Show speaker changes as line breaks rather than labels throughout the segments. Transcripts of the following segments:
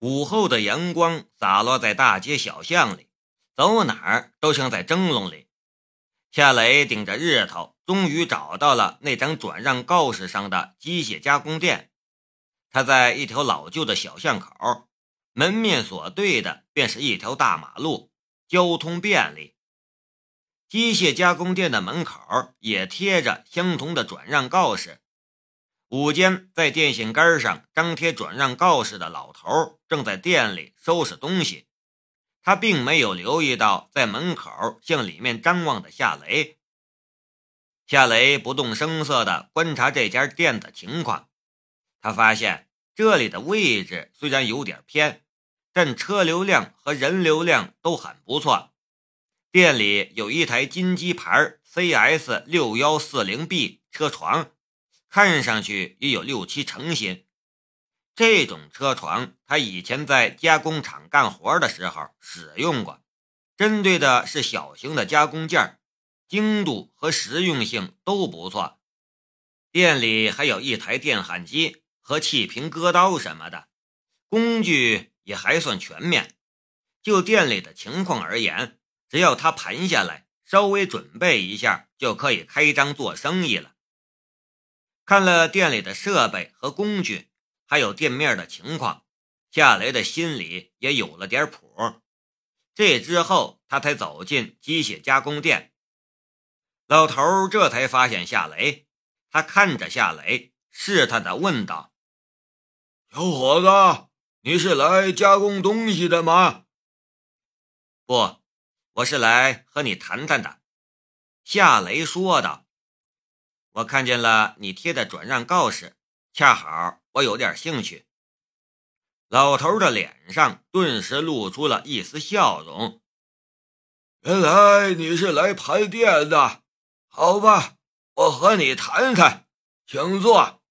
午后的阳光洒落在大街小巷里，走哪儿都像在蒸笼里。夏雷顶着日头，终于找到了那张转让告示上的机械加工店。他在一条老旧的小巷口，门面所对的便是一条大马路，交通便利。机械加工店的门口也贴着相同的转让告示。午间，在电线杆上张贴转让告示的老头正在店里收拾东西，他并没有留意到在门口向里面张望的夏雷。夏雷不动声色地观察这家店的情况，他发现这里的位置虽然有点偏，但车流量和人流量都很不错。店里有一台金鸡牌 CS 六幺四零 B 车床。看上去也有六七成新，这种车床他以前在加工厂干活的时候使用过，针对的是小型的加工件，精度和实用性都不错。店里还有一台电焊机和气瓶割刀什么的，工具也还算全面。就店里的情况而言，只要他盘下来，稍微准备一下，就可以开张做生意了。看了店里的设备和工具，还有店面的情况，夏雷的心里也有了点谱。这之后，他才走进机械加工店。老头这才发现夏雷，他看着夏雷，试探地问道：“
小伙子，你是来加工东西的吗？”“
不，我是来和你谈谈的。”夏雷说道。我看见了你贴的转让告示，恰好我有点兴趣。老头的脸上顿时露出了一丝笑容。
原来你是来盘店的，好吧，我和你谈谈，请坐。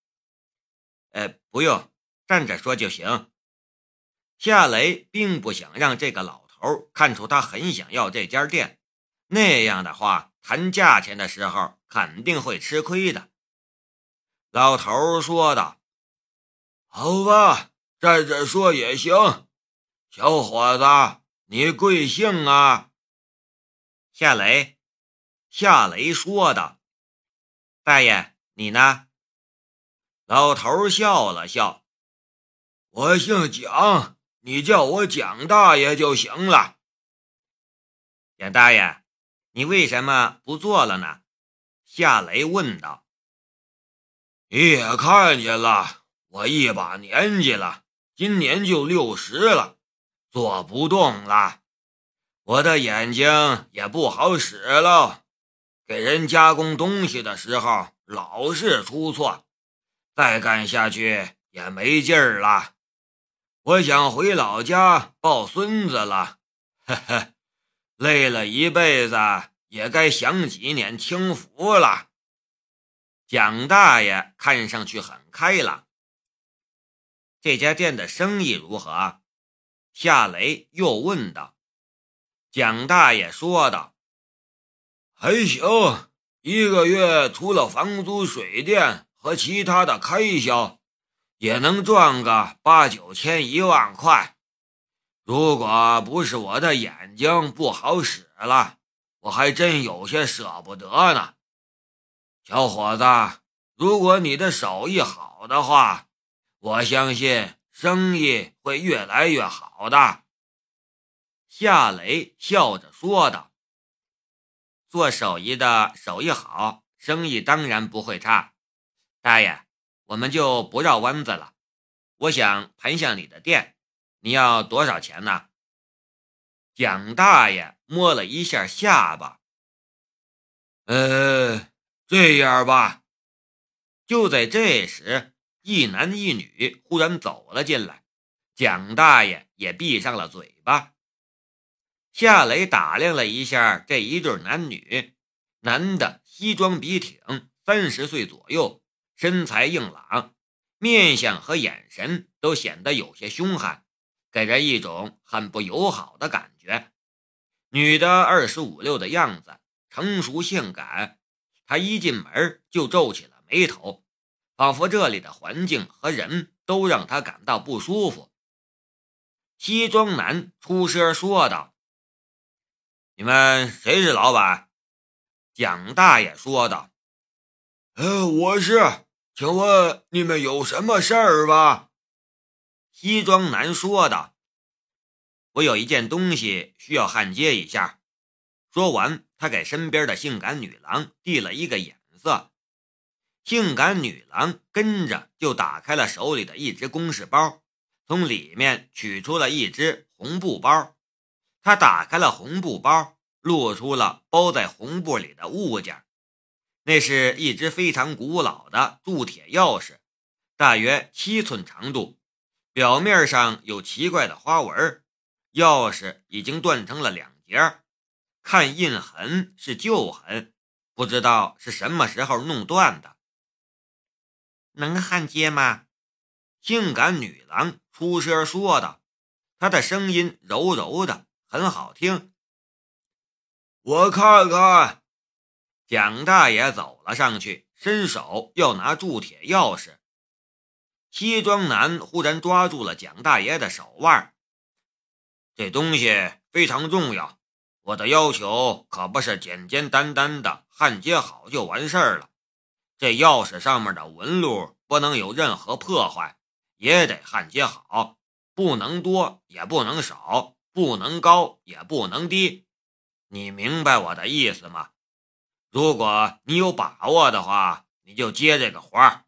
哎，不用，站着说就行。夏雷并不想让这个老头看出他很想要这家店，那样的话。谈价钱的时候肯定会吃亏的，老头说道：“
好吧，站着说也行。小伙子，你贵姓啊？”
夏雷。夏雷说道：“大爷，你呢？”
老头笑了笑：“我姓蒋，你叫我蒋大爷就行了。”
蒋大爷。你为什么不做了呢？夏雷问道。
你也看见了，我一把年纪了，今年就六十了，做不动了。我的眼睛也不好使了，给人加工东西的时候老是出错，再干下去也没劲儿了。我想回老家抱孙子了，呵呵。累了一辈子，也该享几年清福了。
蒋大爷看上去很开朗。这家店的生意如何？夏雷又问道。
蒋大爷说道：“还行，一个月除了房租、水电和其他的开销，也能赚个八九千、一万块。”如果不是我的眼睛不好使了，我还真有些舍不得呢。小伙子，如果你的手艺好的话，我相信生意会越来越好的。”
夏雷笑着说道。“做手艺的手艺好，生意当然不会差。大爷，我们就不绕弯子了，我想盘下你的店。”你要多少钱呢？蒋大爷摸了一下下巴。
呃，这样吧。
就在这时，一男一女忽然走了进来，蒋大爷也闭上了嘴巴。夏雷打量了一下这一对男女，男的西装笔挺，三十岁左右，身材硬朗，面相和眼神都显得有些凶悍。给人一种很不友好的感觉。女的二十五六的样子，成熟性感。她一进门就皱起了眉头，仿佛这里的环境和人都让她感到不舒服。西装男出声说道：“你们谁是老板？”蒋大爷说道：“
呃，我是，请问你们有什么事儿吧？”
西装男说道：“我有一件东西需要焊接一下。”说完，他给身边的性感女郎递了一个眼色。性感女郎跟着就打开了手里的一只公事包，从里面取出了一只红布包。他打开了红布包，露出了包在红布里的物件。那是一只非常古老的铸铁钥匙，大约七寸长度，表面上有奇怪的花纹。钥匙已经断成了两截。看印痕是旧痕，不知道是什么时候弄断的。能焊接吗？性感女郎出声说道，她的声音柔柔的，很好听。
我看看。
蒋大爷走了上去，伸手要拿铸铁钥匙。西装男忽然抓住了蒋大爷的手腕，这东西非常重要。我的要求可不是简简单单的焊接好就完事儿了，这钥匙上面的纹路不能有任何破坏，也得焊接好，不能多也不能少，不能高也不能低，你明白我的意思吗？如果你有把握的话，你就接这个活儿。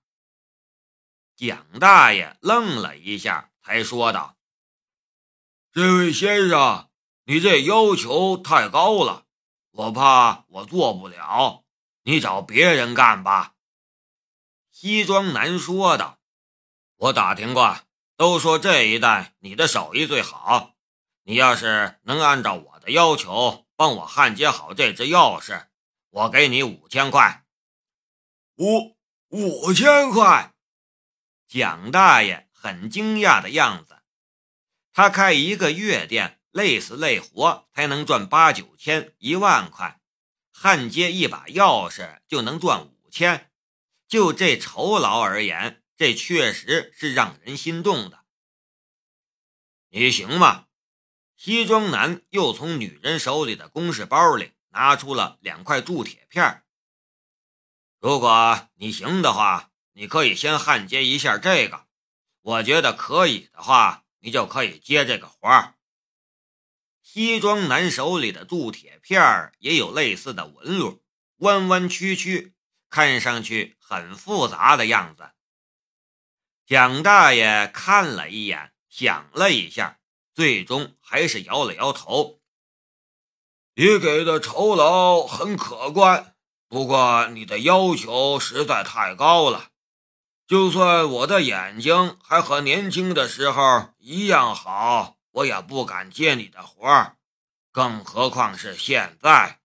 蒋大爷愣了一下，才说道：“
这位先生。”你这要求太高了，我怕我做不了，你找别人干吧。”
西装男说道，“我打听过，都说这一带你的手艺最好。你要是能按照我的要求帮我焊接好这只钥匙，我给你五千块。”
五五千块，
蒋大爷很惊讶的样子。他开一个月店。累死累活才能赚八九千一万块，焊接一把钥匙就能赚五千，就这酬劳而言，这确实是让人心动的。你行吗？西装男又从女人手里的公事包里拿出了两块铸铁片。如果你行的话，你可以先焊接一下这个，我觉得可以的话，你就可以接这个活儿。西装男手里的铸铁片也有类似的纹路，弯弯曲曲，看上去很复杂的样子。蒋大爷看了一眼，想了一下，最终还是摇了摇头：“
你给的酬劳很可观，不过你的要求实在太高了。就算我的眼睛还和年轻的时候一样好。”我也不敢接你的活儿，更何况是现在。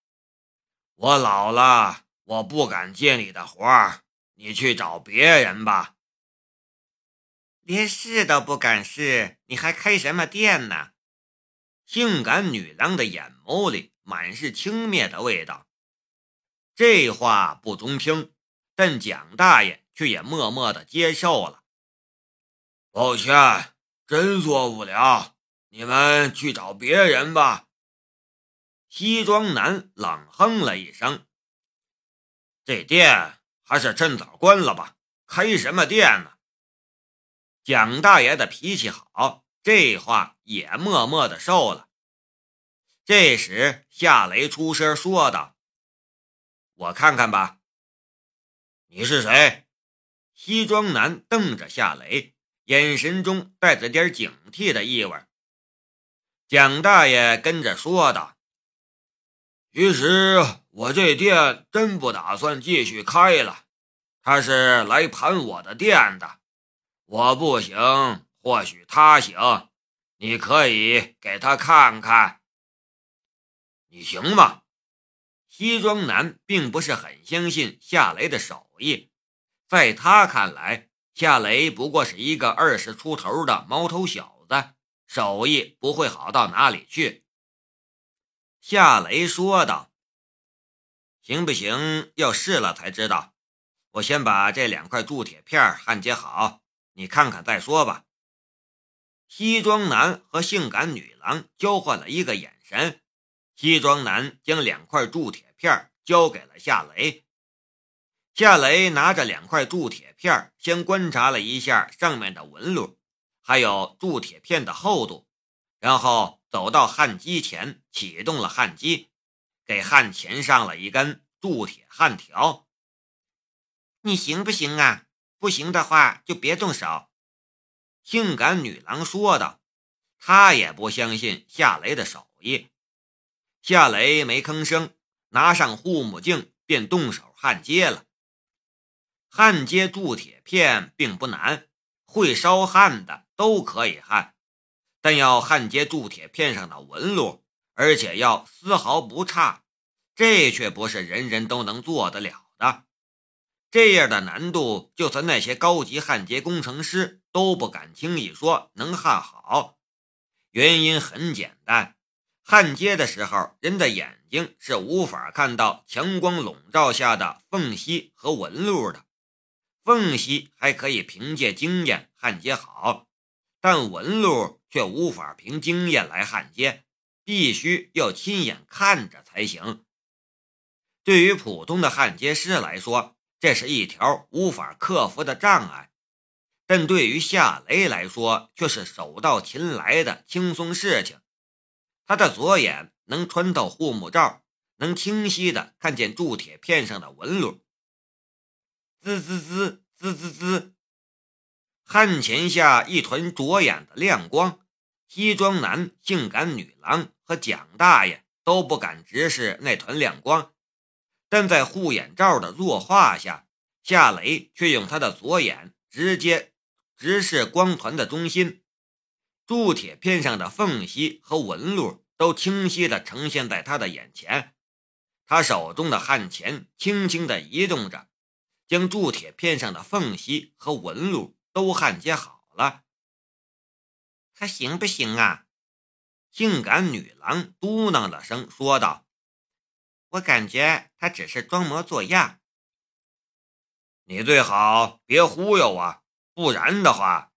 我老了，我不敢接你的活儿，你去找别人吧。
连试都不敢试，你还开什么店呢？性感女郎的眼眸里满是轻蔑的味道。这话不中听，但蒋大爷却也默默的接受了。
抱歉，真做不了。你们去找别人吧。
西装男冷哼了一声：“这店还是趁早关了吧，开什么店呢？”蒋大爷的脾气好，这话也默默的受了。这时，夏雷出声说道：“我看看吧。”你是谁？西装男瞪着夏雷，眼神中带着点警惕的意味。蒋大爷跟着说道：“
其实我这店真不打算继续开了，他是来盘我的店的。我不行，或许他行，你可以给他看看。
你行吗？”西装男并不是很相信夏雷的手艺，在他看来，夏雷不过是一个二十出头的毛头小子。手艺不会好到哪里去，夏雷说道：“行不行？要试了才知道。我先把这两块铸铁片焊接好，你看看再说吧。”西装男和性感女郎交换了一个眼神，西装男将两块铸铁片交给了夏雷。夏雷拿着两块铸铁片，先观察了一下上面的纹路，还有铸铁片的厚度，然后走到焊机前，启动了焊机，给焊钳上了一根铸铁焊条。你行不行啊？不行的话就别动手。性感女郎说道：“她也不相信夏雷的手艺。”夏雷没吭声，拿上护目镜便动手焊接了。焊接铸铁片并不难，会烧焊的都可以焊，但要焊接铸铁片上的纹路，而且要丝毫不差，这却不是人人都能做得了的。这样的难度，就算那些高级焊接工程师都不敢轻易说能焊好。原因很简单，焊接的时候，人的眼睛是无法看到强光笼罩下的缝隙和纹路的。缝隙还可以凭借经验焊接好，但纹路却无法凭经验来焊接，必须要亲眼看着才行。对于普通的焊接师来说，这是一条无法克服的障碍，但对于夏雷来说却是手到擒来的轻松事情。他的左眼能穿透护目罩，能清晰的看见铸铁片上的纹路。滋滋滋滋滋滋，焊钳下一团灼眼的亮光，西装男、性感女郎和蒋大爷都不敢直视那团亮光。但在护眼罩的弱化下，夏雷却用他的左眼直接直视光团的中心，铸铁片上的缝隙和纹路都清晰地呈现在他的眼前。他手中的焊钳轻轻地移动着，将铸铁片上的缝隙和纹路都焊接好了。他行不行啊？性感女郎嘟囔了声，说道。我感觉他只是装模作样。
你最好别忽悠我，不然的话，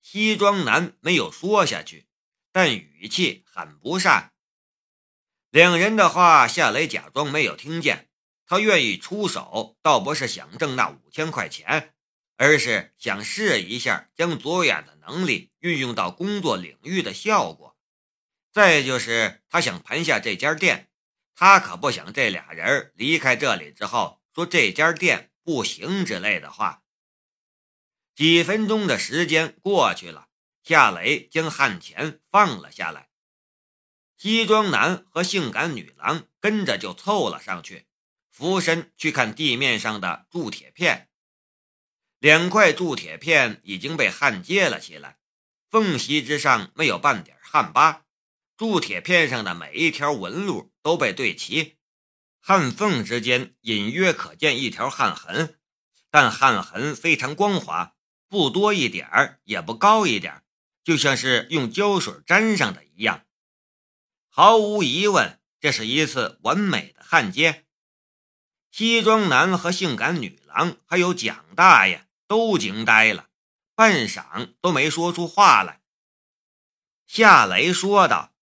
西装男没有说下去，但语气很不善。两人的话，夏雷假装没有听见。他愿意出手，倒不是想挣那五千块钱，而是想试一下将左眼的能力运用到工作领域的效果。再就是他想盘下这家店。他可不想这俩人离开这里之后说这家店不行之类的话。几分钟的时间过去了，夏雷将焊钳放了下来，西装男和性感女郎跟着就凑了上去，俯身去看地面上的铸铁片。两块铸铁片已经被焊接了起来，缝隙之上没有半点焊疤。铸铁片上的每一条纹路都被对齐，焊缝之间隐约可见一条焊痕，但焊痕非常光滑，不多一点儿也不高一点儿，就像是用胶水粘上的一样。毫无疑问，这是一次完美的焊接。西装男和性感女郎还有蒋大爷都惊呆了，半晌都没说出话来。夏雷说道。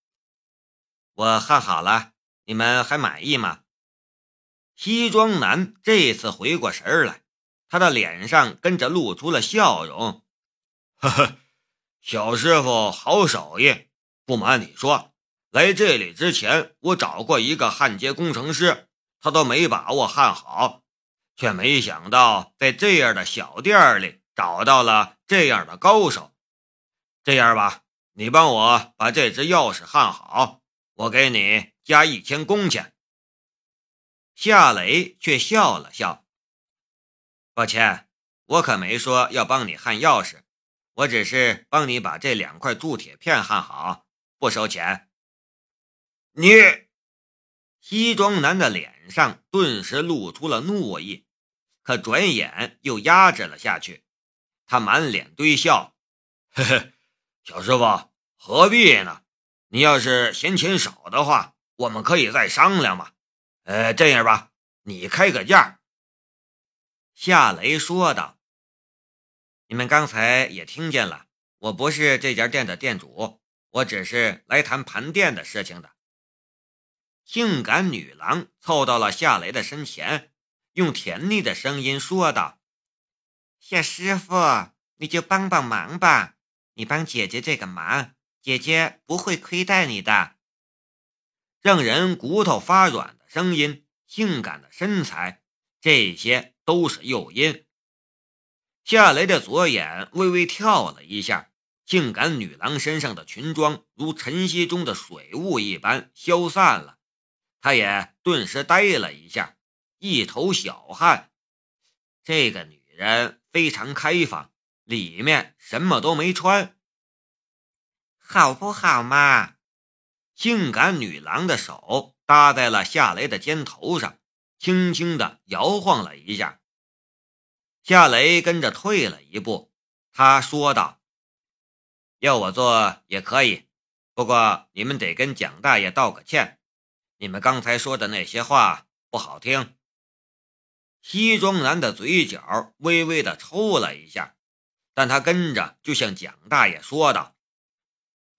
我焊好了，你们还满意吗？西装男这次回过神来，他的脸上跟着露出了笑容。
呵呵，小师傅好手艺。不瞒你说，来这里之前，我找过一个焊接工程师，他都没把握焊好，却没想到在这样的小店里找到了这样的高手。这样吧，你帮我把这只钥匙焊好。我给你加一千工钱。
夏雷却笑了笑：“抱歉，我可没说要帮你焊钥匙，我只是帮你把这两块铸铁片焊好，不收钱。”
你，
西装男的脸上顿时露出了怒意，可转眼又压制了下去。他满脸堆笑：“
嘿嘿，小师傅何必呢？”你要是嫌钱少的话，我们可以再商量嘛。呃，这样吧，你开个价。”
夏雷说道。“你们刚才也听见了，我不是这家店的店主，我只是来谈盘店的事情的。性感女郎凑到了夏雷的身前，用甜腻的声音说道：“夏师傅，你就帮帮忙吧，你帮姐姐这个忙，姐姐不会亏待你的。”让人骨头发软的声音，性感的身材，这些都是诱因。夏雷的左眼微微跳了一下，性感女郎身上的裙装如晨曦中的水雾一般消散了，他也顿时呆了一下，一头小汗。这个女人非常开放，里面什么都没穿，好不好嘛？性感女郎的手搭在了夏雷的肩头上，轻轻地摇晃了一下。夏雷跟着退了一步，他说道：“要我做也可以，不过你们得跟蒋大爷道个歉。你们刚才说的那些话不好听。”西装男的嘴角微微的抽了一下，但他跟着就向蒋大爷说道：“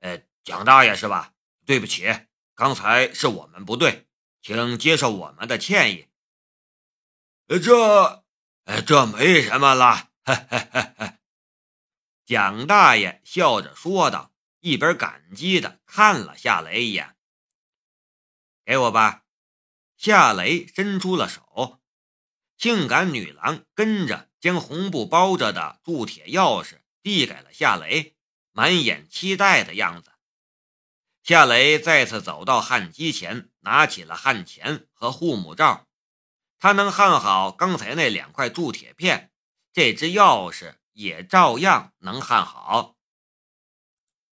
呃，蒋大爷是吧？对不起，刚才是我们不对，请接受我们的歉意。”，
这。哎，这没什么了，嘿嘿嘿嘿。
蒋大爷笑着说道，一边感激的看了夏雷一眼。给我吧。夏雷伸出了手，性感女郎跟着将红布包着的铸铁钥匙递给了夏雷，满眼期待的样子。夏雷再次走到焊机前，拿起了焊钳和护目罩。他能焊好刚才那两块铸铁片，这只钥匙也照样能焊好。